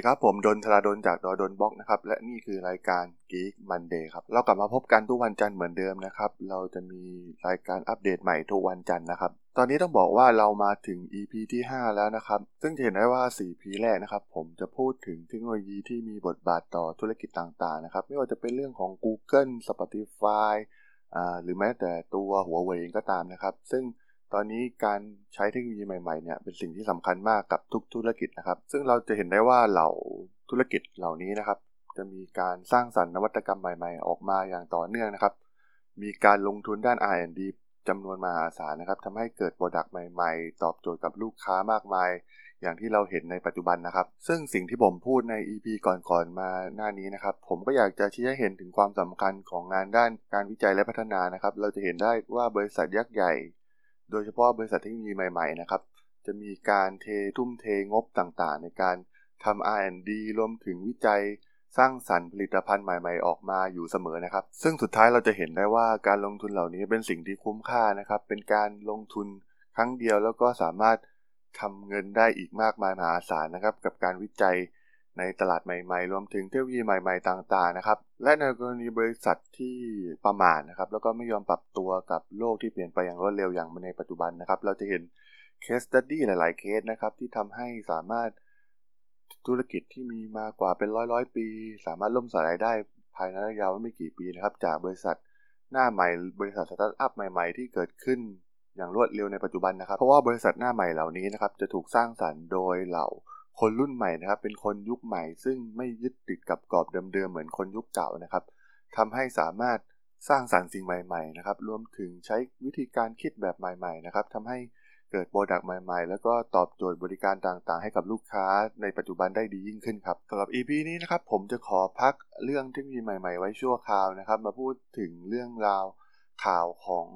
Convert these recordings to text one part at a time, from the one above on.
สวัสดีครับ ผมดนทราดนจากดอดนบล็อกนะครับ และนี่คือรายการ Geek Monday ครับ เรากลับมาพบกันทุกวันจันทร์เหมือนเดิมนะครับ เราจะมีรายการอัปเดตใหม่ทุกวันจันทร์นะครับ ตอนนี้ต้องบอกว่าเรามาถึง EP ที่ 5 แล้วนะครับ ซึ่งจะเห็นได้ว่า4 EP แรกนะครับ ผมจะพูดถึงเทคโนโลยีที่มีบทบาทต่อธุรกิจต่างๆนะครับ ไม่ว่าจะเป็นเรื่องของ Google Spotify อ่าหรือแม้แต่ตัวหัวเว่ยเองก็ตามนะครับ ซึ่ง ตอนนี้การใช้เทคโนโลยีใหม่ๆเนี่ยเป็นสิ่งที่สำคัญมากกับทุกธุรกิจนะครับ ซึ่งเราจะเห็นได้ว่าเหล่าธุรกิจเหล่านี้นะครับ จะมีการสร้างสรรค์นวัตกรรมใหม่ ๆ ออกมาอย่างต่อเนื่องนะครับ มีการลงทุนด้าน R&D จำนวนมหาศาลนะครับทำให้เกิด product ใหม่ ๆ ตอบโจทย์กับลูกค้ามากมาย อย่างที่เราเห็นในปัจจุบันนะครับ ซึ่งสิ่งที่ผมพูดใน EP ก่อนๆมาหน้านี้นะครับ ผมก็อยากจะชี้ให้เห็นถึงความสำคัญของงานด้านการวิจัยและพัฒนานะครับ เราจะเห็นได้ว่าบริษัทยักษ์ใหญ่ โดยเฉพาะบริษัทเทคโนโลยีใหม่ๆนะครับ จะมีการเททุ่มเทงบต่างๆ ในการทำ R&D รวมถึงวิจัยสร้างสรรค์ผลิตภัณฑ์ใหม่ๆ ออกมาอยู่เสมอนะครับ ซึ่งสุดท้ายเราจะเห็นได้ว่าการลงทุนเหล่านี้เป็นสิ่งที่คุ้มค่านะครับ เป็นการลงทุนครั้งเดียวแล้วก็สามารถทำเงินได้อีกมากมายมหาศาลนะครับ กับการวิจัย ในตลาดใหม่ๆ รวมถึงเทคโนโลยีใหม่ ๆ ต่าง ๆ นะครับ และในกรณีบริษัทที่ประมาทนะครับ แล้วก็ไม่ยอมปรับตัวกับโลกที่เปลี่ยนไปอย่างรวดเร็วอย่างในปัจจุบันนะครับ เราจะเห็นเคสตัดดี้หลาย ๆ เคสนะครับ ที่ทำให้สามารถธุรกิจที่มีมากว่าเป็นร้อยร้อยปี สามารถล่มสลายได้ภายในระยะยาวไม่กี่ปีนะครับ จากบริษัทหน้าใหม่ บริษัทสตาร์ทอัพใหม่ ๆ ที่เกิดขึ้นอย่างรวดเร็วในปัจจุบันนะครับ เพราะว่าบริษัทหน้าใหม่เหล่านี้นะครับจะถูกสร้างสรรค์โดยเหล่า คนรุ่นใหม่นะครับ เป็นคนยุคใหม่ ซึ่งไม่ยึดติดกับกรอบเดิมๆเหมือนคนยุคเก่านะครับทำให้สามารถสร้างสรรค์สิ่งใหม่ๆนะครับ รวมถึงใช้วิธีการคิดแบบใหม่ ๆ นะครับทำให้เกิด product ใหม่ๆ แล้วก็ตอบโจทย์บริการต่างๆ ให้กับลูกค้าในปัจจุบันได้ดียิ่งขึ้นครับสำหรับ EP นี้นะครับผมจะขอพักเรื่องเทคโนโลยีใหม่ๆ ไว้ชั่วคราวนะครับ มาพูดถึงเรื่องราวข่าวของ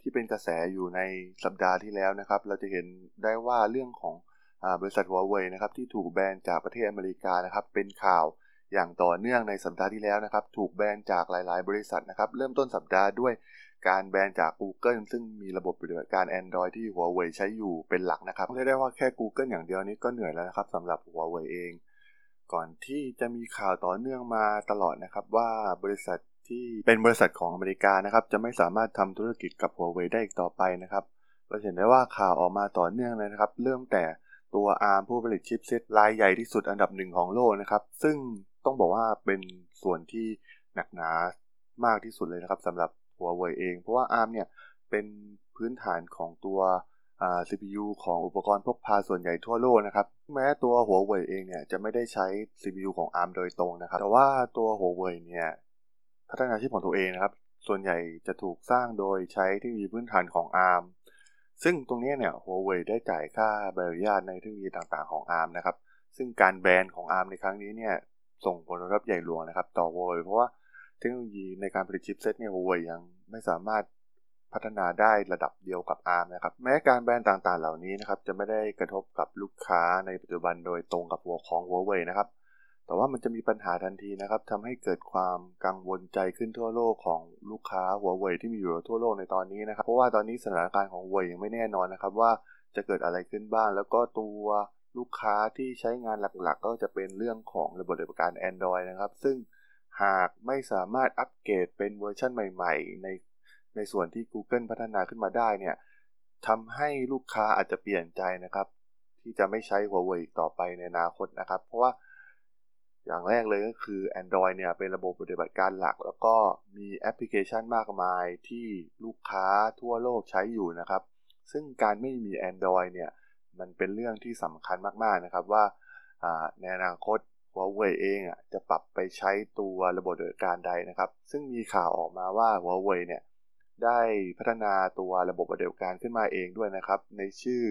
ที่เป็นกระแสอยู่ในสัปดาห์ที่แล้วนะครับ เราจะเห็นได้ว่าเรื่องของ บริษัทหัวเว่ยนะครับที่ถูกแบนจากประเทศอเมริกานะครับเป็นข่าวอย่างต่อเนื่องในสัปดาห์ที่แล้วนะครับถูกแบนจากหลาย ๆ บริษัทนะครับเริ่มต้นสัปดาห์ด้วยการแบนจาก Google ซึ่งมีระบบปฏิบัติการ Android ที่หัวเว่ยใช้อยู่เป็นหลักนะครับเรียกได้ว่าแค่ Google อย่างเดียวนี้ก็เหนื่อยแล้วนะครับสำหรับหัวเว่ยเอง ก่อนที่จะมีข่าวต่อเนื่องมาตลอดนะครับว่าบริษัทที่เป็นบริษัทของอเมริกานะครับจะไม่สามารถทำธุรกิจกับหัวเว่ยได้อีกต่อไปนะครับเราเห็นได้ว่าข่าวออกมาต่อเนื่องเลยนะครับ เริ่มแต่ ตัว ARM ผู้ผลิตชิปเซตรายใหญ่ที่สุดอันดับหนึ่งของโลกนะครับ ซึ่งต้องบอกว่าเป็นส่วนที่หนักหนามากที่สุดเลยนะครับสำหรับหัวเว่ยเอง เพราะว่า ARM เนี่ยเป็นพื้นฐานของตัว CPU ของอุปกรณ์พกพาส่วนใหญ่ทั่วโลกนะครับ แม้ตัวหัวเว่ยเองเนี่ยจะไม่ได้ใช้ CPU ของ ARM โดยตรงนะครับ แต่ว่าตัวหัวเว่ยเนี่ยพัฒนาชิปของตัวเองนะครับ ส่วนใหญ่จะถูกสร้างโดยใช้เทคโนโลยีพื้นฐานของ ARM ซึ่งตรงนี้เนี่ยหัวเว่ยได้จ่ายค่าใบอนุญาตในเทคโนโลยีต่างๆของ ARM นะครับ ซึ่งการแบนของ ARM ในครั้งนี้เนี่ยส่งผลกระทบใหญ่หลวงนะครับ ต่อหัวเว่ยเพราะว่าเทคโนโลยีในการผลิตชิปเซตเนี่ยหัวเว่ยยังไม่สามารถพัฒนาได้ระดับเดียวกับ ARM นะครับ แม้การแบนต่างๆ เหล่านี้นะครับจะไม่ได้กระทบกับลูกค้าในปัจจุบันโดยตรงกับหัวของหัวเว่ยนะครับ แต่ว่ามันจะมีปัญหาทันทีนะครับทำให้เกิดความกังวลใจขึ้นทั่วโลกของลูกค้าหัวเว่ยที่มีอยู่ทั่วโลกในตอนนี้นะครับ เพราะว่าตอนนี้สถานการณ์ของหัวเว่ยยังไม่แน่นอนนะครับว่าจะเกิดอะไรขึ้นบ้าง แล้วก็ตัวลูกค้าที่ใช้งานหลักๆ ก็จะเป็นเรื่องของระบบปฏิบัติการ Android นะครับ ซึ่งหากไม่สามารถอัปเกรดเป็นเวอร์ชันใหม่ ๆ ในในส่วนที่ Google พัฒนาขึ้นมาได้เนี่ยทำให้ลูกค้าอาจจะเปลี่ยนใจนะครับ ที่จะไม่ใช้หัวเว่ยต่อไปในอนาคตนะครับ เพราะว่า อย่างแรกเลยก็คือ Android เนี่ยเป็นระบบปฏิบัติการหลัก แล้วก็มีแอปพลิเคชันมากมายที่ลูกค้าทั่วโลกใช้อยู่นะครับ ซึ่งการไม่มี Android เนี่ยมันเป็นเรื่องที่สำคัญมากๆนะครับว่าในอนาคตหัวเว่ยเองอะจะปรับไปใช้ตัวระบบปฏิบัติการใดนะครับ ซึ่งมีข่าวออกมาว่าหัวเว่ยเนี่ยได้พัฒนาตัวระบบปฏิบัติการขึ้นมาเองด้วยนะครับ ในชื่อ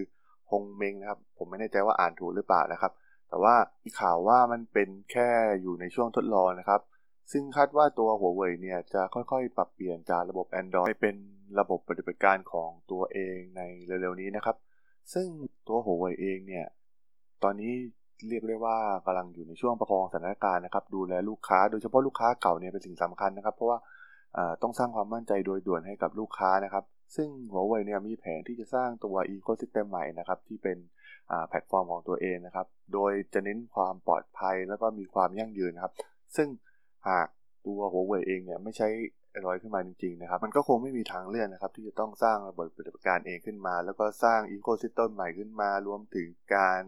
ฮงเมงนะครับ ผมไม่แน่ใจว่าอ่านถูกหรือเปล่านะครับ แต่ว่ามีข่าวว่ามันเป็นแค่อยู่ในช่วงทดลองนะครับ ซึ่งคาดว่าตัวหัวเว่ยเนี่ยจะค่อยๆ ปรับเปลี่ยนจากระบบ Android ไปเป็นระบบปฏิบัติการของตัวเองในเร็วๆนี้นะครับ ซึ่งตัวหัวเว่ยเองเนี่ย ตอนนี้เรียกได้ว่ากำลังอยู่ในช่วงประคองสถานการณ์นะครับ ดูแลลูกค้าโดยเฉพาะลูกค้าเก่าเนี่ยเป็นสิ่งสำคัญนะครับ เพราะว่าต้องสร้างความมั่นใจโดยด่วนให้กับลูกค้านะครับ ซึ่งหัวเว่ยเนี่ยมีแผนที่จะสร้างตัว ecosystem ใหม่นะครับที่เป็นแพลตฟอร์มของตัวเองนะครับ โดยจะเน้นความปลอดภัยแล้วก็มีความยั่งยืนครับ ซึ่งหากตัวหัวเว่ยเองเนี่ยไม่ใช้รอยขึ้นมาจริงๆนะครับ มันก็คงไม่มีทางเลือกนะครับ ที่จะต้องสร้างระบบปฏิบัติการเองขึ้นมา แล้วก็สร้าง ecosystem ใหม่ขึ้นมา รวมถึงการ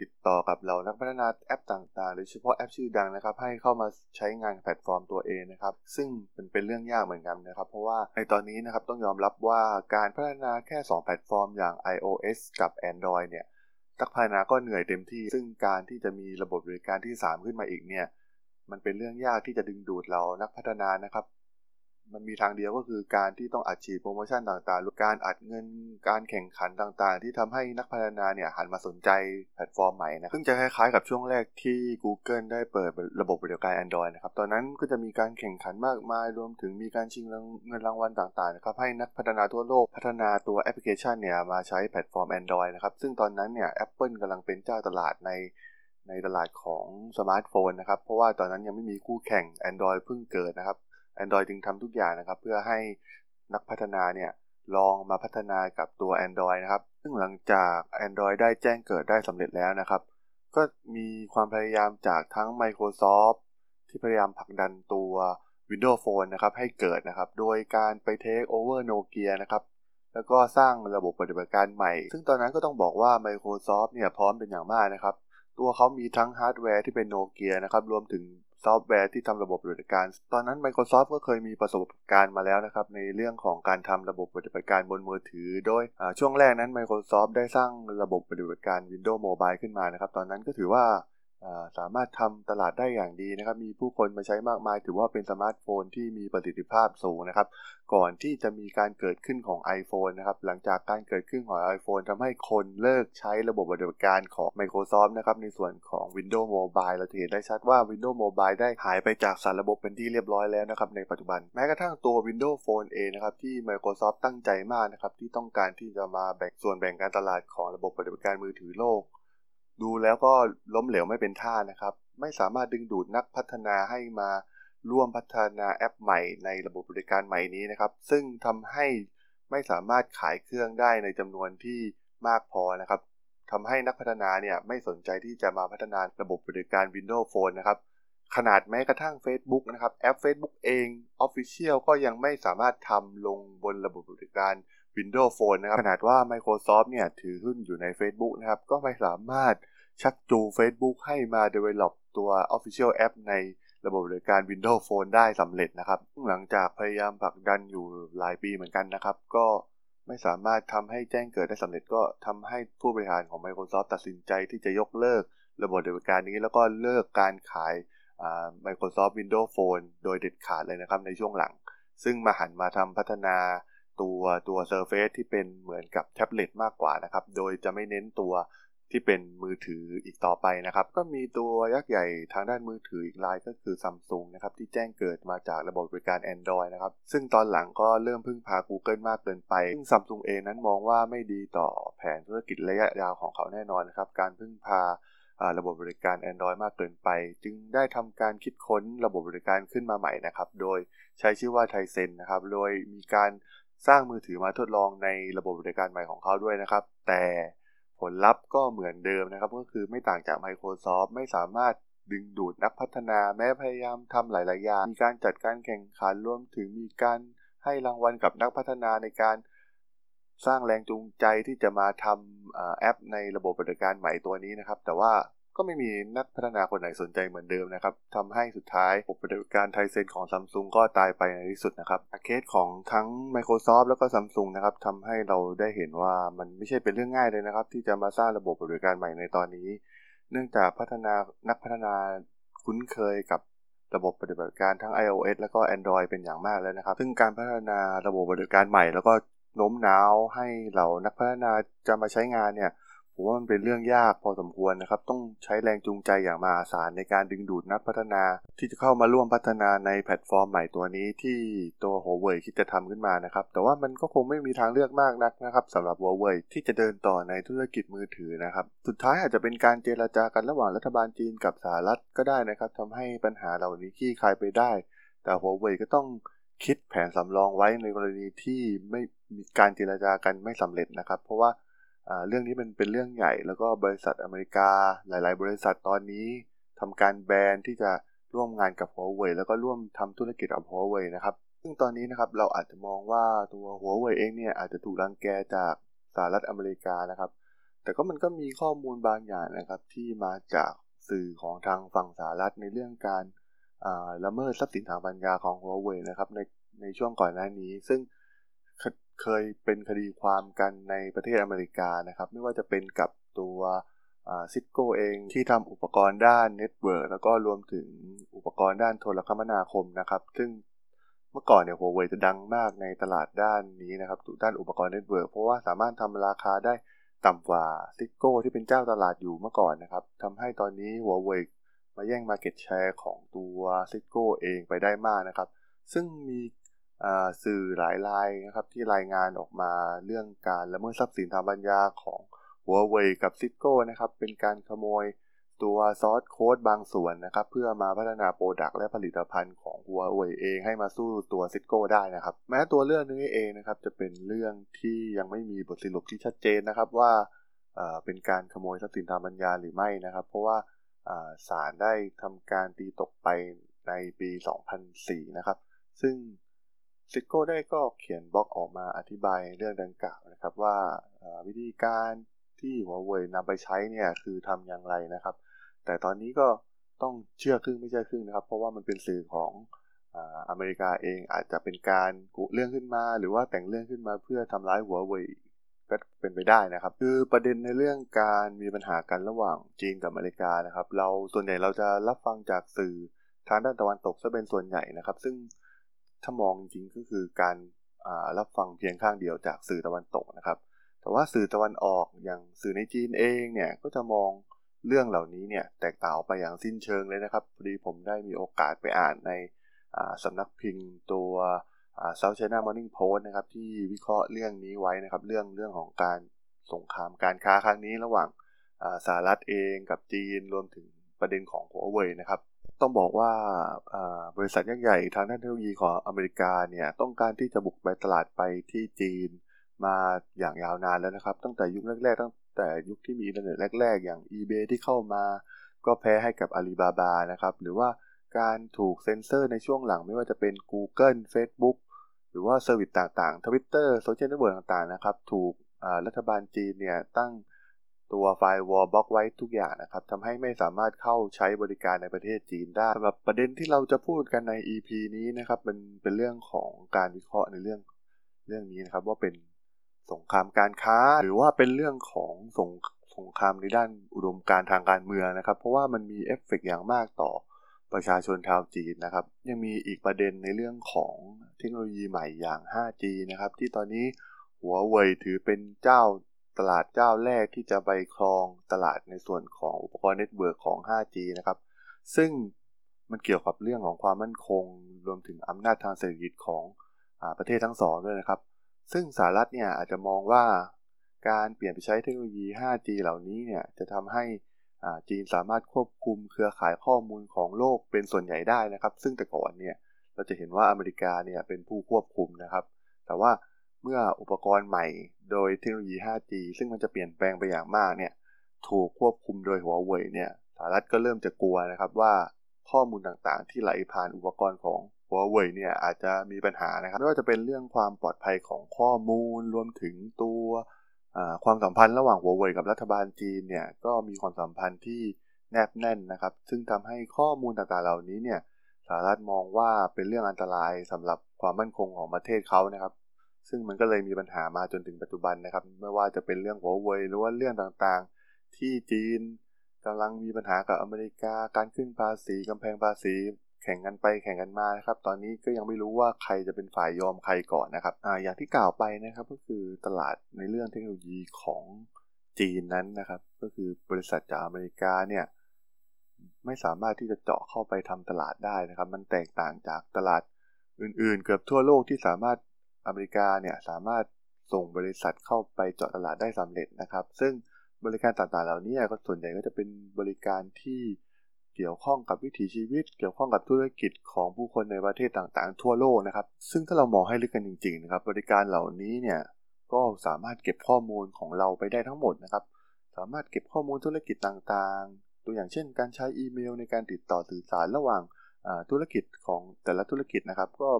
ติดต่อกับเหล่านักพัฒนาแอปต่างๆโดยเฉพาะแอปชื่อดังนะครับ ให้เข้ามาใช้งานแพลตฟอร์มตัวเองนะครับ ซึ่งเป็นเป็นเรื่องยากเหมือนกันนะครับ เพราะว่าในตอนนี้นะครับต้องยอมรับว่าการพัฒนาแค่ 2 แพลตฟอร์มอย่าง iOS กับ Android เนี่ยนักพัฒนาก็เหนื่อยเต็มที่ ซึ่งการที่จะมีระบบปฏิบัติการที่ 3 ขึ้นมาอีกเนี่ยมันเป็นเรื่องยากที่จะดึงดูดเหล่านักพัฒนานะครับ มันมีทางเดียวก็คือการที่ต้องอัดฉีดโปรโมชั่นต่างๆหรือการอัดเงินการแข่งขันต่างๆ ที่ทำให้นักพัฒนาเนี่ยหันมาสนใจแพลตฟอร์มใหม่นะซึ่งจะคล้ายๆกับช่วงแรกที่ Google ได้เปิดระบบปฏิบัติการ Android นะครับ ตอนนั้นก็จะมีการแข่งขันมากมายรวมถึงมีการชิงเงินรางวัลต่างๆนะครับให้นักพัฒนาทั่วโลกพัฒนาตัวแอปพลิเคชันเนี่ยมาใช้แพลตฟอร์ม Android นะครับซึ่งตอนนั้นเนี่ย Apple กำลังเป็นเจ้าตลาดในในตลาดของสมาร์ทโฟนนะครับ เพราะว่าตอนนั้นยังไม่มีคู่แข่ง Android เพิ่งเกิดนะครับ Android จึงทำทุกอย่างนะครับ เพื่อให้นักพัฒนาเนี่ยลองมาพัฒนากับตัว Android นะครับ ซึ่งหลังจาก Android ได้แจ้งเกิดได้สำเร็จแล้วนะครับ ก็มีความพยายามจากทั้ง Microsoft ที่พยายามผลักดันตัว Windows Phone นะครับให้เกิดนะครับ โดยการไป take over Nokia นะครับแล้วก็สร้างระบบปฏิบัติการใหม่ ซึ่งตอนนั้นก็ต้องบอกว่า Microsoft เนี่ยพร้อมเป็นอย่างมากนะครับ ตัวเขามีทั้งฮาร์ดแวร์ที่เป็นโนเกียนะครับ รวมถึง ซอฟต์แวร์ที่ทำระบบปฏิบัติการ ตอนนั้น Microsoft ก็เคยมีประสบการณ์มาแล้วนะครับ ในเรื่องของการทำระบบปฏิบัติการบนมือถือ โดยช่วงแรกนั้น Microsoft ได้สร้างระบบปฏิบัติการ Windows Mobile ขึ้นมานะครับ ตอนนั้นก็ถือว่า สามารถทำตลาดได้อย่างดีนะครับ มีผู้คนมาใช้มากมาย ถือว่าเป็นสมาร์ทโฟนที่มีประสิทธิภาพสูงนะครับ ก่อนที่จะมีการเกิดขึ้นของ iPhone นะครับ หลังจากการเกิดขึ้นของ iPhone ทำให้คนเลิกใช้ระบบปฏิบัติการของ Microsoft นะครับ ในส่วนของ Windows Mobile เราเห็นได้ชัดว่า Windows Mobile ได้หายไปจากสารระบบเป็นที่เรียบร้อยแล้วนะครับ ในปัจจุบัน แม้กระทั่งตัว Windows Phone เองนะครับ ที่ Microsoft ตั้งใจมากนะครับ ที่ต้องการที่จะมาแบ่งส่วนแบ่งการตลาดของระบบปฏิบัติการมือถือโลก ดูแล้วก็ล้มเหลวไม่เป็นท่านะครับ ไม่สามารถดึงดูดนักพัฒนาให้มาร่วมพัฒนาแอปใหม่ในระบบบริการใหม่นี้นะครับ ซึ่งทำให้ไม่สามารถขายเครื่องได้ในจำนวนที่มากพอนะครับทำให้นักพัฒนาเนี่ยไม่สนใจที่จะมาพัฒนาระบบบริการ Windows Phone นะครับ ขนาดแม้กระทั่ง Facebook นะครับแอป Facebook เอง Official ก็ยังไม่สามารถทำลงบนระบบบริการ Windows Phone นะครับ ขนาดว่า Microsoft เนี่ยถือหุ้นอยู่ใน Facebook นะครับ ก็ไม่สามารถ ชักจู Facebook ให้มา develop ตัว Official App ในระบบบริการ Windows Phone ได้สำเร็จนะครับ หลังจากพยายามผลักดันอยู่หลายปีเหมือนกันนะครับ ก็ไม่สามารถทำให้แจ้งเกิดได้สำเร็จก็ทำให้ผู้บริหารของ Microsoft ตัดสินใจที่จะยกเลิกระบบบริการนี้ แล้วก็เลิกการขาย Microsoft Windows Phone โดยเด็ดขาดเลยนะครับในช่วงหลัง ซึ่งมาหันมาทำพัฒนาตัวตัว Surface ที่เป็นเหมือนกับแท็บเล็ตมากกว่านะครับ โดยจะไม่เน้นตัว ที่เป็นมือถืออีกต่อไปนะครับ ก็มีตัวยักษ์ใหญ่ทางด้านมือถืออีกรายก็คือซัมซุงนะครับที่แจ้งเกิดมาจากระบบบริการ Android นะครับ ซึ่งตอนหลังก็เริ่มพึ่งพา Google มากเกินไป ซึ่งซัมซุงเองนั้นมองว่าไม่ดีต่อแผนธุรกิจระยะยาวของเขาแน่นอนนะครับ การพึ่งพาระบบบริการ Android มากเกินไป จึงได้ทำการคิดค้นระบบบริการขึ้นมาใหม่นะครับ โดยใช้ชื่อว่าไทเซนนะครับ โดยมีการสร้างมือถือมาทดลองในระบบบริการใหม่ของเขาด้วยนะครับ แต่ ลลัพธ์ก็เหมือนเดิมนะครับ ก็คือไม่ต่างจาก Microsoft ไม่สามารถดึงดูดนักพัฒนาแม้พยายามทำหลาย ๆ อย่าง มีการจัดการแข่งขันรวมถึงมีการให้รางวัลกับนักพัฒนาในการสร้างแรงจูงใจที่จะมาทำแอปในระบบปฏิการใหม่ตัวนี้นะครับ แต่ว่า ก็ไม่มีนักพัฒนาคนไหนสนใจเหมือนเดิมนะครับทำให้สุดท้ายระบบปฏิบัติการไทเซนของซัมซุงก็ตายไปในที่สุดนะครับเคสของทั้ง Microsoft แล้วก็ซัมซุงนะครับทำให้เราได้เห็นว่ามันไม่ใช่เป็นเรื่องง่ายเลยนะครับ ที่จะมาสร้างระบบปฏิบัติการใหม่ในตอนนี้ เนื่องจากพัฒนานักพัฒนาคุ้นเคยกับระบบปฏิบัติการทั้ง iOS แล้วก็ Android เป็นอย่างมากแล้วนะครับ ซึ่งการพัฒนาระบบปฏิบัติการใหม่ แล้วก็โน้มน้าวให้เหล่านักพัฒนาจะมาใช้งานเนี่ย ผมว่ามันเป็นเรื่องยากพอสมควรนะครับ ต้องใช้แรงจูงใจอย่างมหาศาลในการดึงดูดนักพัฒนา ที่จะเข้ามาร่วมพัฒนาในแพลตฟอร์มใหม่ตัวนี้ที่ตัวหัวเว่ยคิดจะทำขึ้นมานะครับ แต่ว่ามันก็คงไม่มีทางเลือกมากนักนะครับสำหรับหัวเว่ยที่จะเดินต่อในธุรกิจมือถือนะครับ สุดท้ายอาจจะเป็นการเจรจากันระหว่างรัฐบาลจีนกับสหรัฐก็ได้นะครับทำให้ปัญหาเหล่านี้คลี่คลายไปได้ แต่หัวเว่ยก็ต้องคิดแผนสำรองไว้ในกรณีที่ไม่มีการเจรจากันไม่สำเร็จนะครับ เพราะว่า เรื่องนี้มันเป็นเรื่องใหญ่ แล้วก็บริษัทอเมริกาหลาย ๆ บริษัทตอนนี้ทำการแบนที่จะร่วมงานกับ Huawei แล้วก็ร่วมทำธุรกิจกับ Huawei นะครับ ซึ่งตอนนี้นะครับเราอาจจะมองว่าตัว Huawei เองเนี่ยอาจจะถูกรังแกจากสหรัฐอเมริกานะครับ แต่ก็มันก็มีข้อมูลบางอย่างนะครับที่มาจากสื่อของทางฝั่งสหรัฐในเรื่องการละเมิดทรัพย์สินทางปัญญาของ Huawei นะครับในในช่วงก่อนหน้านี้ ซึ่ง เคยเป็นคดีความกันในประเทศอเมริกานะครับ ไม่ว่าจะเป็นกับตัว Cisco เองที่ทำอุปกรณ์ด้าน network แล้วก็รวมถึงอุปกรณ์ด้านโทรคมนาคมนะครับ ซึ่งเมื่อก่อนเนี่ยหัวเว่ยจะดังมากในตลาดด้านนี้นะครับด้านอุปกรณ์ network เพราะว่าสามารถทำราคาได้ต่ำกว่า Cisco ที่เป็นเจ้าตลาดอยู่เมื่อก่อนนะครับทำให้ตอนนี้หัวเว่ยมาแย่ง market share ของตัว Cisco เองไปได้มากนะครับ ซึ่งมี สื่อหลายรายนะครับที่รายงานออกมาเรื่องการละเมิดทรัพย์สินทางปัญญาของหัวเว่ยกับ Cisco นะครับเป็นการขโมยตัว source code บางส่วนนะครับเพื่อมาพัฒนา product และผลิตภัณฑ์ของหัวเว่ยเองให้มาสู้ตัว Cisco ได้นะครับ แม้ตัวเรื่องนี้เองนะครับจะเป็นเรื่องที่ยังไม่มีบทสรุปที่ชัดเจนนะครับว่าเป็นการขโมยทรัพย์สินทางปัญญาหรือไม่นะครับ เพราะว่าศาลได้ทำการตีตกไปในปี 2004 นะครับ ซึ่ง ซิโก้ได้ก็เขียนบล็อกออกมาอธิบายเรื่องดังกล่าวนะครับว่าวิธีการที่หัวเว่ยนำไปใช้เนี่ยคือทำอย่างไรนะครับ แต่ตอนนี้ก็ต้องเชื่อครึ่งไม่เชื่อครึ่งนะครับ เพราะว่ามันเป็นสื่อของอเมริกาเองอาจจะเป็นการกุเรื่องขึ้นมา หรือว่าแต่งเรื่องขึ้นมาเพื่อทำร้ายหัวเว่ยก็เป็นไปได้นะครับ คือประเด็นในเรื่องการมีปัญหากันระหว่างจีนกับอเมริกานะครับ เราส่วนใหญ่เราจะรับฟังจากสื่อทางด้านตะวันตกซะเป็นส่วนใหญ่นะครับ ซึ่ง ถ้ามองจริงก็คือการรับฟังเพียงข้างเดียวจากสื่อตะวันตกนะครับ แต่ว่าสื่อตะวันออกอย่างสื่อในจีนเองเนี่ยก็จะมองเรื่องเหล่านี้เนี่ยแตกต่างไปอย่างสิ้นเชิงเลยนะครับพอดีผมได้มีโอกาสไปอ่านในสำนักพิมพ์ตัว South China Morning Post นะครับที่วิเคราะห์เรื่องนี้ไว้นะครับเรื่องเรื่องของการสงครามการค้าครั้งนี้ระหว่างสหรัฐเองกับจีนรวมถึงประเด็นของหัวเว่ยนะครับ ต้องบอกว่าบริษัทยักษ์ใหญ่ทางด้านเทคโนโลยีของอเมริกาเนี่ยต้องการที่จะบุกไปตลาดไปที่จีนมาอย่างยาวนานแล้วนะครับ ตั้งแต่ยุคแรก ๆ ตั้งแต่ยุคที่มีอินเทอร์เน็ตแรก ๆ อย่าง eBay ที่เข้ามา ก็แพ้ให้กับ Alibaba นะครับหรือว่าการถูกเซ็นเซอร์ในช่วงหลังไม่ว่าจะเป็น Google Facebook หรือว่า service ต่างๆ Twitter โซเชียลเน็ตเวิร์กต่างๆนะครับถูกรัฐบาลจีนเนี่ยตั้ง ตัว firewall บล็อกไว้ทุกอย่างนะครับทำให้ไม่สามารถเข้าใช้บริการในประเทศจีนได้สำหรับประเด็นที่เราจะพูดกันใน EP นี้นะครับเป็นเป็นเรื่องของการวิเคราะห์ในเรื่องเรื่องนี้นะครับ ว่าเป็นสงครามการค้า หรือว่าเป็นเรื่องของสงสงครามในด้านอุดมการณ์ทางการเมืองนะครับ เพราะว่ามันมีเอฟเฟกอย่างมากต่อประชาชนชาวจีนนะครับ ยังมีอีกประเด็นในเรื่องของเทคโนโลยีใหม่อย่าง 5G นะครับ ที่ตอนนี้หัวเว่ยถือเป็นเจ้า ตลาดเจ้าแรกที่จะไปครองตลาดในส่วนของอุปกรณ์ network ของ 5G นะครับ ซึ่งมันเกี่ยวกับเรื่องของความมั่นคง รวมถึงอำนาจทางเศรษฐกิจของอประเทศทั้งสองด้วยนะครับ ซึ่งสหรัฐเนี่ยอาจจะมองว่าการเปลี่ยนไปใช้เทคโนโลยี 5G เหล่านี้เนี่ยจะทำให้จีนสามารถควบคุมเครือข่ายข้อมูลของโลกเป็นส่วนใหญ่ได้นะครับ ซึ่งแต่ก่อนเนี่ยเราจะเห็นว่าอเมริกาเนี่ยเป็นผู้ควบคุมนะครับ แต่ว่า เมื่ออุปกรณ์ใหม่โดยเทคโนโลยี 5G ซึ่งมันจะเปลี่ยนแปลงไปอย่างมากเนี่ยถูกควบคุมโดยหัวเว่ยเนี่ยสหรัฐก็เริ่มจะกลัวนะครับว่าข้อมูลต่างๆ ที่ไหลผ่านอุปกรณ์ของหัวเว่ยเนี่ยอาจจะมีปัญหานะครับไม่ว่าจะเป็นเรื่องความปลอดภัยของข้อมูลรวมถึงตัวความสัมพันธ์ระหว่างหัวเว่ยกับรัฐบาลจีนเนี่ยก็มีความสัมพันธ์ที่แนบแน่นนะครับ ซึ่งทำให้ข้อมูลต่างๆเหล่านี้เนี่ยสหรัฐมองว่าเป็นเรื่องอันตรายสำหรับความมั่นคงของประเทศเขานะครับ ซึ่งมันก็เลยมีปัญหามาจนถึงปัจจุบันนะครับ ไม่ว่าจะเป็นเรื่องหัวเว่ยหรือว่าเรื่องต่างๆ ที่จีนกำลังมีปัญหากับอเมริกา การขึ้นภาษีกำแพงภาษี แข่งกันไปแข่งกันมานะครับ ตอนนี้ก็ยังไม่รู้ว่าใครจะเป็นฝ่ายยอมใครก่อนนะครับออย่างที่กล่าวไปนะครับ ก็คือตลาดในเรื่องเทคโนโลยีของจีนนั้นนะครับ ก็คือบริษัทจากอเมริกาเนี่ยไม่สามารถที่จะเจาะเข้าไปทำตลาดได้นะครับ มันแตกต่างจากตลาดอื่นๆ เกือบทั่วโลกที่สามารถ อเมริกาเนี่ยสามารถส่งบริษัทเข้าไปเจาะตลาดได้สำเร็จนะครับ ซึ่งบริการต่างๆ เหล่านี้ก็ส่วนใหญ่ก็จะเป็นบริการที่เกี่ยวข้องกับวิถีชีวิต เกี่ยวข้องกับธุรกิจของผู้คนในประเทศต่างๆ ทั่วโลกนะครับ ซึ่งถ้าเรามองให้ลึกกันจริงๆนะครับบริการเหล่านี้เนี่ยก็สามารถเก็บข้อมูลของเราไปได้ทั้งหมดนะครับ สามารถเก็บข้อมูลธุรกิจต่างๆ ตัวอย่างเช่น การใช้อีเมลในการติดต่อสื่อสารระหว่างธุรกิจของแต่ละธุรกิจนะครับ ก็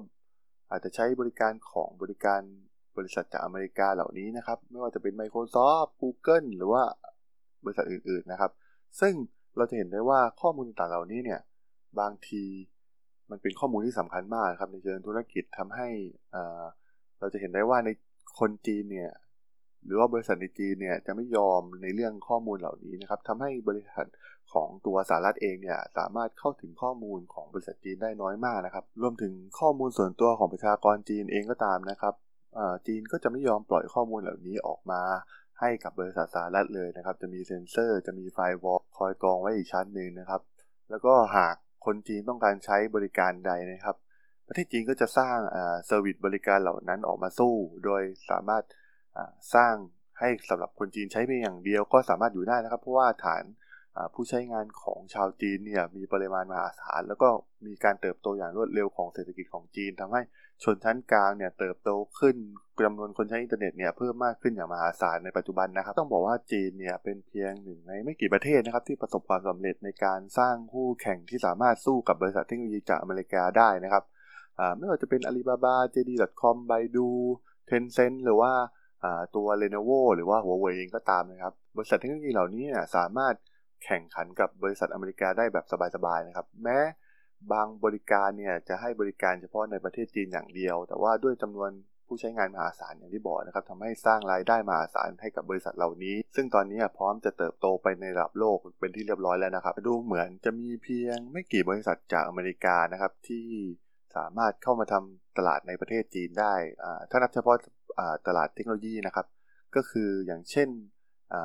อาจจะใช้บริการของบริการบริษัทจากอเมริกาเหล่านี้นะครับ ไม่ว่าจะเป็น Microsoft Google หรือว่าบริษัทอื่นๆนะครับ ซึ่งเราจะเห็นได้ว่าข้อมูลต่างเหล่านี้เนี่ยบางทีมันเป็นข้อมูลที่สำคัญมากครับในเชิงธุรกิจทำให้เราจะเห็นได้ว่าในคนจีนเนี่ยหรือว่าบริษัทในจีนเนี่ยจะไม่ยอมในเรื่องข้อมูลเหล่านี้นะครับทำให้บริษัท ของตัวสหรัฐเองเนี่ยสามารถเข้าถึงข้อมูลของบริษัทจีนได้น้อยมากนะครับ รวมถึงข้อมูลส่วนตัวของประชากรจีนเองก็ตามนะครับจีนก็จะไม่ยอมปล่อยข้อมูลเหล่านี้ออกมาให้กับบริษัทสหรัฐเลยนะครับ จะมีเซ็นเซอร์ จะมี firewall คอยกรองไว้อีกชั้นหนึ่งนะครับ แล้วก็หากคนจีนต้องการใช้บริการใดนะครับ ประเทศจีนก็จะสร้าง service บริการเหล่านั้นออกมาสู้ โดยสามารถสร้างให้สำหรับคนจีนใช้เพียงอย่างเดียวก็สามารถอยู่ได้นะครับ เพราะว่าฐาน ผู้ใช้งานของชาวจีนเนี่ยมีปริมาณมหาศาล แล้วก็มีการเติบโตอย่างรวดเร็วของเศรษฐกิจของจีนทำให้ชนชั้นกลางเนี่ยเติบโตขึ้นจำนวนคนใช้อินเทอร์เน็ตเนี่ยเพิ่มมากขึ้นอย่างมหาศาลในปัจจุบันนะครับ ต้องบอกว่าจีนเนี่ยเป็นเพียงหนึ่งในไม่กี่ประเทศนะครับที่ประสบความสำเร็จในการสร้างคู่แข่งที่สามารถสู้กับบริษัทเทคโนโลยีจากอเมริกาได้นะครับไม่ว่าจะเป็น Alibaba JD.com Baidu Tencent หรือว่าตัว Lenovo หรือว่า Huawei เองก็ตามนะครับ บริษัทเทคโนโลยีเหล่านี้เนี่ยสามารถ แข่งขันกับบริษัทอเมริกาได้แบบสบายๆนะครับ แม้บางบริการเนี่ยจะให้บริการเฉพาะในประเทศจีนอย่างเดียว แต่ว่าด้วยจำนวนผู้ใช้งานมหาศาลอย่างที่บอกนะครับทำให้สร้างรายได้มหาศาลให้กับบริษัทเหล่านี้ ซึ่งตอนนี้พร้อมจะเติบโตไปในระดับโลกเป็นที่เรียบร้อยแล้วนะครับ ดูเหมือนจะมีเพียงไม่กี่บริษัทจากอเมริกานะครับที่สามารถเข้ามาทำตลาดในประเทศจีนได้ ถ้านับเฉพาะตลาดเทคโนโลยีนะครับ ก็คืออย่างเช่น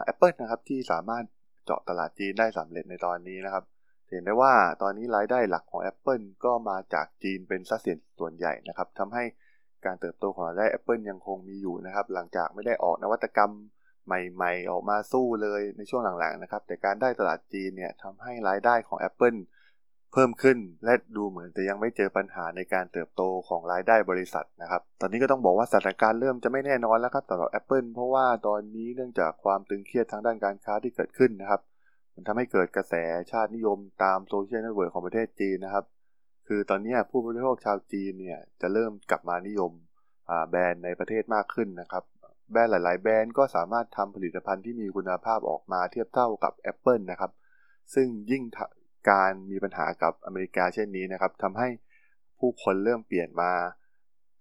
แอปเปิลนะครับที่สามารถ เจาะตลาดจีนได้สำเร็จในตอนนี้นะครับ เห็นได้ว่าตอนนี้รายได้หลักของ Apple ก็มาจากจีนเป็นสัดส่วนใหญ่นะครับทำให้การเติบโตของรายได้ Apple ยังคงมีอยู่นะครับ หลังจากไม่ได้ออกนวัตกรรมใหม่ๆ ออกมาสู้เลยในช่วงหลังๆนะครับ แต่การได้ตลาดจีนเนี่ยทำให้รายได้ของ Apple เพิ่มขึ้นและดูเหมือนจะยังไม่เจอปัญหาในการเติบโตของรายได้บริษัทนะครับ ตอนนี้ก็ต้องบอกว่าสถานการณ์เริ่มจะไม่แน่นอนแล้วครับสำหรับ Apple เพราะว่าตอนนี้เนื่องจากความตึงเครียดทางด้านการค้าที่เกิดขึ้นนะครับ มันทำให้เกิดกระแสชาตินิยมตาม social network ของประเทศจีนนะครับ คือตอนนี้ผู้บริโภคชาวจีนเนี่ยจะเริ่มกลับมานิยมแบรนด์ในประเทศมากขึ้นนะครับ แบรนด์หลาย ๆ แบรนด์ก็สามารถทำผลิตภัณฑ์ที่มีคุณภาพออกมาเทียบเท่ากับ Apple นะครับ ซึ่งยิ่ง การมีปัญหากับอเมริกาเช่นนี้นะครับทำให้ผู้คนเริ่มเปลี่ยนมา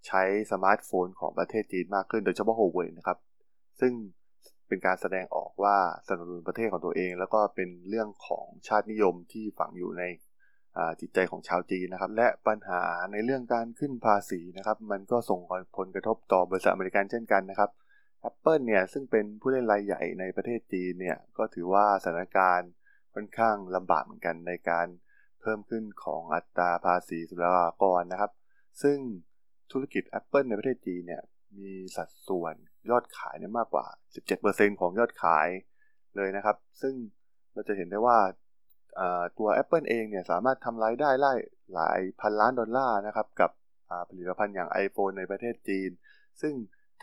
ใช้สมาร์ทโฟนของประเทศจีนมากขึ้นโดยเฉพาะโฮเว่ยนะครับ ซึ่งเป็นการแสดงออกว่าสนับสนุนประเทศของตัวเอง แล้วก็เป็นเรื่องของชาตินิยมที่ฝังอยู่ในจิตใจของชาวจีนนะครับ และปัญหาในเรื่องการขึ้นภาษีนะครับ มันก็ส่งผลกระทบต่อบริษัทอเมริกันเช่นกันนะครับ Apple เนี่ยซึ่งเป็นผู้เล่นรายใหญ่ในประเทศจีนเนี่ยก็ถือว่าสถานการณ์ ค่อนข้างลำบากเหมือนกันในการเพิ่มขึ้นของอัตราภาษีสุลกากรนะครับ ซึ่งธุรกิจ Apple ในประเทศจีนเนี่ยมีสัดส่วนยอดขายเนี่ยมากกว่า 17%ของยอดขายเลยนะครับ ซึ่งเราจะเห็นได้ว่าตัว Apple เองเนี่ยสามารถทำรายได้ไล่หลายพันล้านดอลลาร์นะครับ กับผลิตภัณฑ์อย่าง iPhone ในประเทศจีน ซึ่ง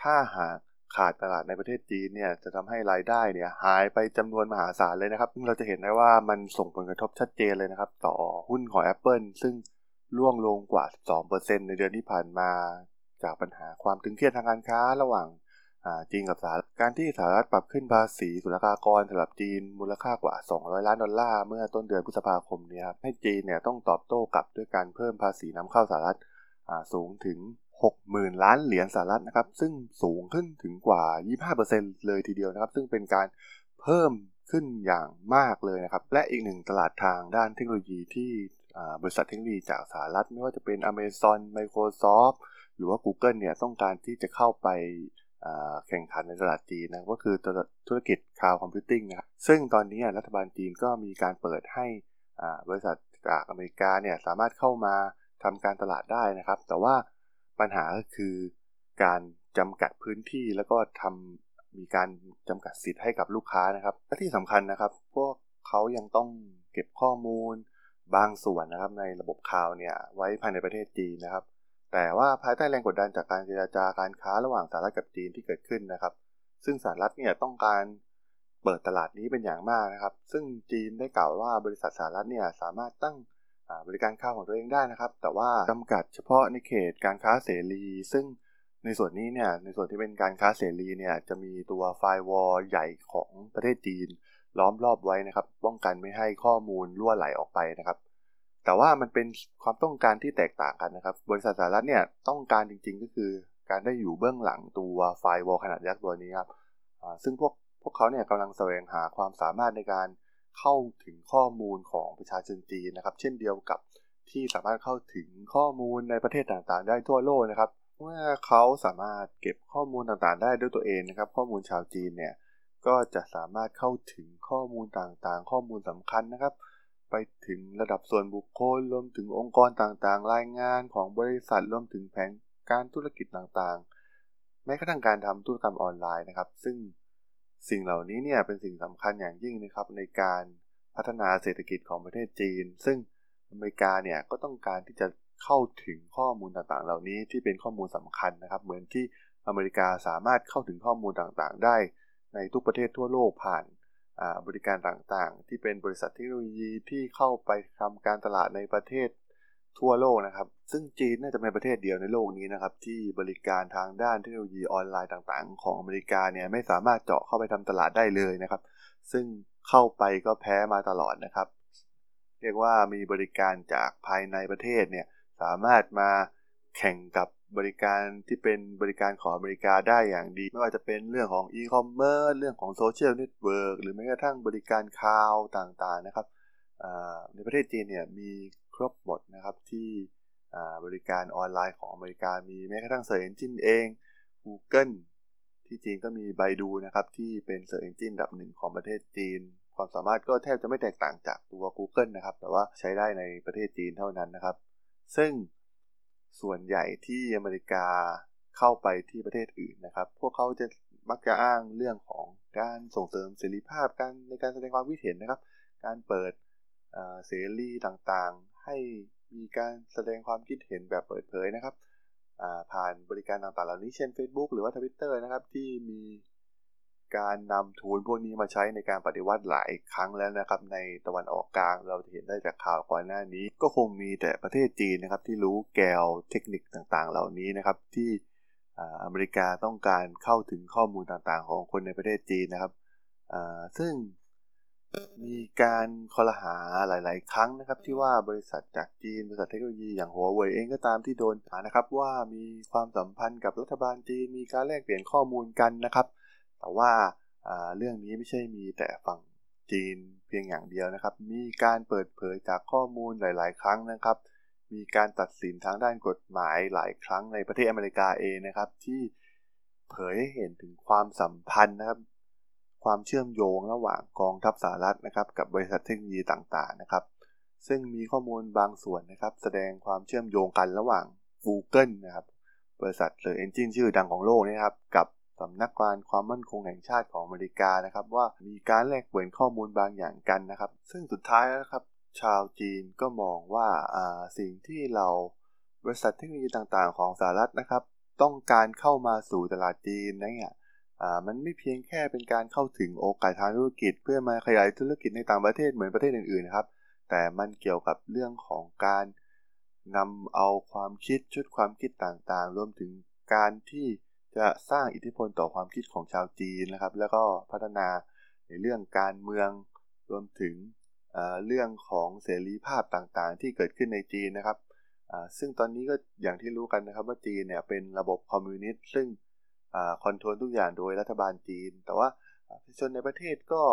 ถ้าหาก ขาดตลาดในประเทศจีนเนี่ยจะทำให้รายได้เนี่ยหายไปจำนวนมหาศาลเลยนะครับ ซึ่งเราจะเห็นได้ว่ามันส่งผลกระทบชัดเจนเลยนะครับ ต่อหุ้นของ Apple ซึ่งร่วงลงกว่า2%ในเดือนที่ผ่านมา จากปัญหาความตึงเครียดทางการค้าระหว่างจีนกับสหรัฐ การที่สหรัฐปรับขึ้นภาษีศุลกากรสำหรับจีนมูลค่ากว่า 200 ล้านดอลลาร์เมื่อต้นเดือนพฤษภาคมนี้ครับให้จีนเนี่ยต้องตอบโต้กลับด้วยการเพิ่มภาษีนำเข้าสหรัฐสูงถึง 60,000 ล้านเหรียญสหรัฐนะครับ ซึ่งสูงขึ้นถึงกว่า 25%เลยทีเดียวนะครับ ซึ่งเป็นการเพิ่มขึ้นอย่างมากเลยนะครับ และอีกหนึ่งตลาดทางด้านเทคโนโลยีที่บริษัทเทคโนโลยีจากสหรัฐ ไม่ว่าจะเป็น Amazon Microsoft หรือว่า Google เนี่ยต้องการที่จะเข้าไปแข่งขันในตลาดจีนนะก็คือธุรกิจ cloud computing นะครับซึ่งตอนนี้รัฐบาลจีนก็มีการเปิดให้บริษัทจากอเมริกาเนี่ยสามารถเข้ามาทำการตลาดได้นะครับ แต่ว่า ปัญหาก็คือการจำกัดพื้นที่แล้วก็ทำมีการจำกัดสิทธิ์ให้กับลูกค้านะครับ และที่สำคัญนะครับ พวกเขายังต้องเก็บข้อมูล บางส่วนนะครับ ในระบบคลาวเนี่ยไว้ภายในประเทศจีนนะครับ แต่ว่าภายใต้แรงกดดันจากการเจราจาการค้าระหว่างสหรัฐกับจีนที่เกิดขึ้นนะครับ ซึ่งสหรัฐเนี่ยต้องการเปิดตลาดนี้เป็นอย่างมากนะครับ ซึ่งจีนได้กล่าวว่าบริษัทสหรัฐเนี่ยสามารถตั้ง บริการข้าวของตัวเองได้นะครับ แต่ว่าจำกัดเฉพาะในเขตการค้าเสรี ซึ่งในส่วนนี้เนี่ยในส่วนที่เป็นการค้าเสรีเนี่ยจะมีตัวไฟวอลใหญ่ของประเทศจีน ล้อมรอบไว้นะครับ ป้องกันไม่ให้ข้อมูลล่วไหลออกไปนะครับ แต่ว่ามันเป็นความต้องการที่แตกต่างกันนะครับ บริษัทสหรัฐเนี่ยต้องการจริง ๆ ก็คือ การได้อยู่เบื้องหลังตัวไฟวอลขนาดยักษ์ตัวนี้ครับซึ่งพวกพวกเขาเนี่ยกำลังแสวงหาความสามารถในการ เข้าถึงข้อมูลของประชาชนจีนนะครับ เช่นเดียวกับที่สามารถเข้าถึงข้อมูลในประเทศต่างๆ ได้ทั่วโลกนะครับ เมื่อเขาสามารถเก็บข้อมูลต่างๆ ได้ด้วยตัวเองนะครับ ข้อมูลชาวจีนเนี่ยก็จะสามารถเข้าถึงข้อมูลต่างๆ ข้อมูลสำคัญนะครับ ไปถึงระดับส่วนบุคคลรวมถึงองค์กรต่างๆ รายงานของบริษัทรวมถึงแผนการธุรกิจต่างๆ แม้กระทั่งการทำธุรกรรมออนไลน์นะครับ ซึ่ง สิ่งเหล่านี้เนี่ยเป็นสิ่งสำคัญอย่างยิ่งนะครับในการพัฒนาเศรษฐกิจของประเทศจีน ซึ่งอเมริกาเนี่ยก็ต้องการที่จะเข้าถึงข้อมูลต่างๆ เหล่านี้ที่เป็นข้อมูลสำคัญนะครับ เหมือนที่อเมริกาสามารถเข้าถึงข้อมูลต่างๆ ได้ในทุกประเทศทั่วโลกผ่านบริการต่างๆ ที่เป็นบริษัทเทคโนโลยีที่เข้าไปทำการตลาดในประเทศ ทั่วโลกนะครับ ซึ่งจีนน่าจะเป็นประเทศเดียวในโลกนี้นะครับ ที่บริการทางด้านเทคโนโลยีออนไลน์ต่างๆ ของอเมริกาเนี่ยไม่สามารถเจาะเข้าไปทำตลาดได้เลยนะครับ ซึ่งเข้าไปก็แพ้มาตลอดนะครับ เรียกว่ามีบริการจากภายในประเทศเนี่ยสามารถมาแข่งกับบริการที่เป็นบริการของอเมริกาได้อย่างดี ไม่ว่าจะเป็นเรื่องของอีคอมเมิร์ซเรื่องของ social network หรือแม้กระทั่งบริการ cloud ต่างๆนะครับในประเทศจีนเนี่ยมี ครบหมดนะครับที่บริการออนไลน์ของอเมริกามีแม้กระทั่ง search engine เอง Google ที่จีนก็มี Baidu นะครับ ที่เป็น search engine อันดับหนึ่งของประเทศจีน ความสามารถก็แทบจะไม่แตกต่างจากตัว Google นะครับ แต่ว่าใช้ได้ในประเทศจีนเท่านั้นนะครับ ซึ่งส่วนใหญ่ที่อเมริกาเข้าไปที่ประเทศอื่นนะครับ พวกเขาจะมักจะอ้างเรื่องของการส่งเสริมเสรีภาพการในการแสดงความคิดเห็นนะครับ การเปิดเสรีต่างๆ ให้มีการแสดงความคิดเห็นแบบเปิดเผยนะครับผ่านบริการต่างๆเหล่านี้เช่น Facebook หรือว่า Twitter นะครับที่มีการนำทูลพวกนี้มาใช้ในการปฏิวัติหลายครั้งแล้วนะครับ ในตะวันออกกลางเราจะเห็นได้จากข่าวก่อนหน้านี้ ก็คงมีแต่ประเทศจีนนะครับ ที่รู้แกวเทคนิคต่างๆ เหล่านี้นะครับ ที่อเมริกาต้องการเข้าถึงข้อมูลต่างๆ ของคนในประเทศจีนนะครับซึ่ง มีการคอลหาหลาย ๆ ครั้งนะครับ ที่ว่าบริษัทจากจีนบริษัทเทคโนโลยีอย่างหัวเว่ยเองก็ตามที่โดนหานะครับ ว่ามีความสัมพันธ์กับรัฐบาลจีนมีการแลกเปลี่ยนข้อมูลกันนะครับ แต่ว่าเรื่องนี้ไม่ใช่มีแต่ฝั่งจีนเพียงอย่างเดียวนะครับ มีการเปิดเผยจากข้อมูลหลาย ๆ ครั้งนะครับ มีการตัดสินทางด้านกฎหมายหลายครั้งในประเทศอเมริกาเองนะครับที่เผยให้เห็นถึงความสัมพันธ์นะครับ ความเชื่อมโยงระหว่างกองทัพสหรัฐนะครับ กับบริษัทเทคโนโลยีต่างๆนะครับ ซึ่งมีข้อมูลบางส่วนนะครับ แสดงความเชื่อมโยงกันระหว่าง Google นะครับ บริษัทเซอร์เอนจินชื่อดังของโลกนี่ครับ กับสำนักการความมั่นคงแห่งชาติของอเมริกานะครับ ว่ามีการแลกเปลี่ยนข้อมูลบางอย่างกันนะครับ ซึ่งสุดท้ายนะครับ ชาวจีนก็มองว่าสิ่งที่เราบริษัทเทคโนโลยีต่างๆ ของสหรัฐนะครับ ต้องการเข้ามาสู่ตลาดจีนนะเนี่ย มันไม่เพียงแค่เป็นการเข้าถึงโอกาสทางธุรกิจ เพื่อมาขยายธุรกิจในต่างประเทศเหมือนประเทศอื่นๆนะครับ แต่มันเกี่ยวกับเรื่องของการนำเอาความคิดชุดความคิดต่างๆ รวมถึงการที่จะสร้างอิทธิพลต่อความคิดของชาวจีนนะครับ แล้วก็พัฒนาในเรื่องการเมืองรวมถึงเรื่องของเสรีภาพต่างๆ ที่เกิดขึ้นในจีนนะครับซึ่งตอนนี้ก็อย่างที่รู้กันนะครับว่าจีนเนี่ยเป็นระบบคอมมิวนิสต์ซึ่ง control ทุกอย่างโดยรัฐบาลจีน แต่ว่าประชาชนในประเทศก็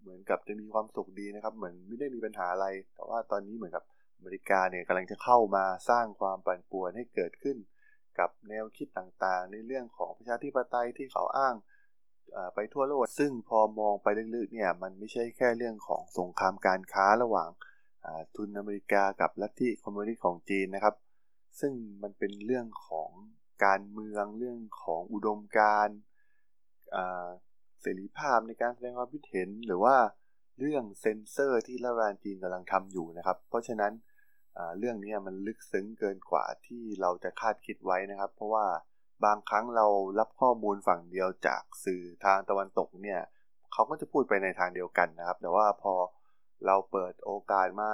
เหมือนกับจะมีความสุขดีนะครับ เหมือนไม่ได้มีปัญหาอะไร แต่ว่าตอนนี้เหมือนกับอเมริกาเนี่ยกำลังจะเข้ามาสร้างความปั่นป่วนให้เกิดขึ้น กับแนวคิดต่างๆ ในเรื่องของประชาธิปไตยที่เขาอ้างไปทั่วโลก ซึ่งพอมองไปลึกๆเนี่ยมันไม่ใช่แค่เรื่องของสงครามการค้าระหว่างทุนอเมริกากับลัทธิคอมมิวนิสต์ของจีนนะครับ ซึ่งมันเป็นเรื่องของ การเมืองเรื่องของอุดมการเสรีภาพในการแสดงความคิดเห็นหรือว่าเรื่องเซนเซอร์ที่รัฐบาลจีนกำลังทำอยู่นะครับ เพราะฉะนั้นเรื่องนี้มันลึกซึ้งเกินกว่าที่เราจะคาดคิดไว้นะครับ เพราะว่าบางครั้งเรารับข้อมูลฝั่งเดียวจากสื่อทางตะวันตกเนี่ยเขาก็จะพูดไปในทางเดียวกันนะครับ แต่ว่าพอเราเปิดโอกาสมา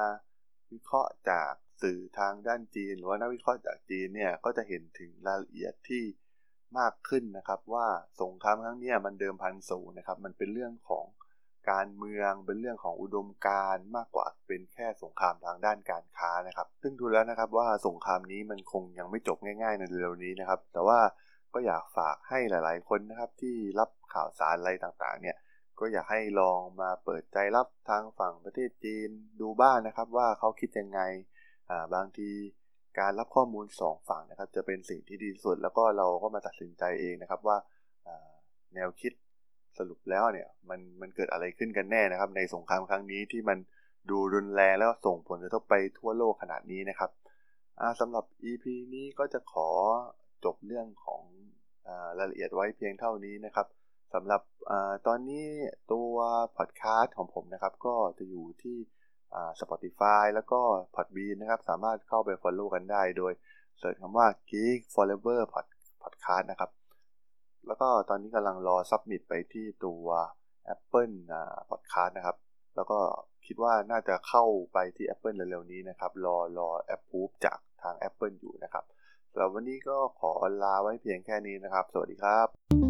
วิเคราะห์จาก สื่อทางด้านจีน หรือว่านักวิเคราะห์จากจีนเนี่ยก็จะเห็นถึงรายละเอียดที่มากขึ้นนะครับ ว่าสงครามครั้งนี้มันเดิมพันสูงนะครับ มันเป็นเรื่องของการเมืองเป็นเรื่องของอุดมการมากกว่าเป็นแค่สงครามทางด้านการค้านะครับ ซึ่งดูแล้วนะครับว่าสงครามนี้มันคงยังไม่จบง่ายๆในเร็วนี้นะครับ แต่ว่าก็อยากฝากให้หลาย ๆ คนนะครับที่รับข่าวสารอะไรต่างๆ เนี่ยก็อยากให้ลองมาเปิดใจรับทางฝั่งประเทศจีนดูบ้างนนะครับ ว่าเขาคิดยังไง บางทีการรับข้อมูล 2 ฝั่งนะครับ จะเป็นสิ่งที่ดีสุด แล้วก็เราก็มาตัดสินใจเองนะครับว่าแนวคิดสรุปแล้วเนี่ยมันมันเกิดอะไรขึ้นกันแน่นะครับ ในสงครามครั้งนี้ที่มันดูรุนแรงแล้วส่งผลกระทบไปทั่วโลกขนาดนี้นะครับสำหรับ EP นี้ก็จะขอจบเรื่องของอรายละเอียดไว้เพียงเท่านี้นะครับสำหรับอตอนนี้ตัวพอดแคสต์ของผมนะครับ ก็จะอยู่ที่ Spotify แล้วก็ Podbean นะครับ สามารถเข้าไป follow กันได้ โดยเสิร์ชคำว่า Geek Forever Podcast นะครับ แล้วก็ตอนนี้กำลังรอ submit ไปที่ตัว Apple Podcast นะครับ แล้วก็คิดว่าน่าจะเข้าไปที่ Apple เร็วๆนี้นะครับ รอรอ approve จากทาง Apple อยู่นะครับสำหรับวันนี้ก็ขอลาไว้เพียงแค่นี้นะครับ สวัสดีครับ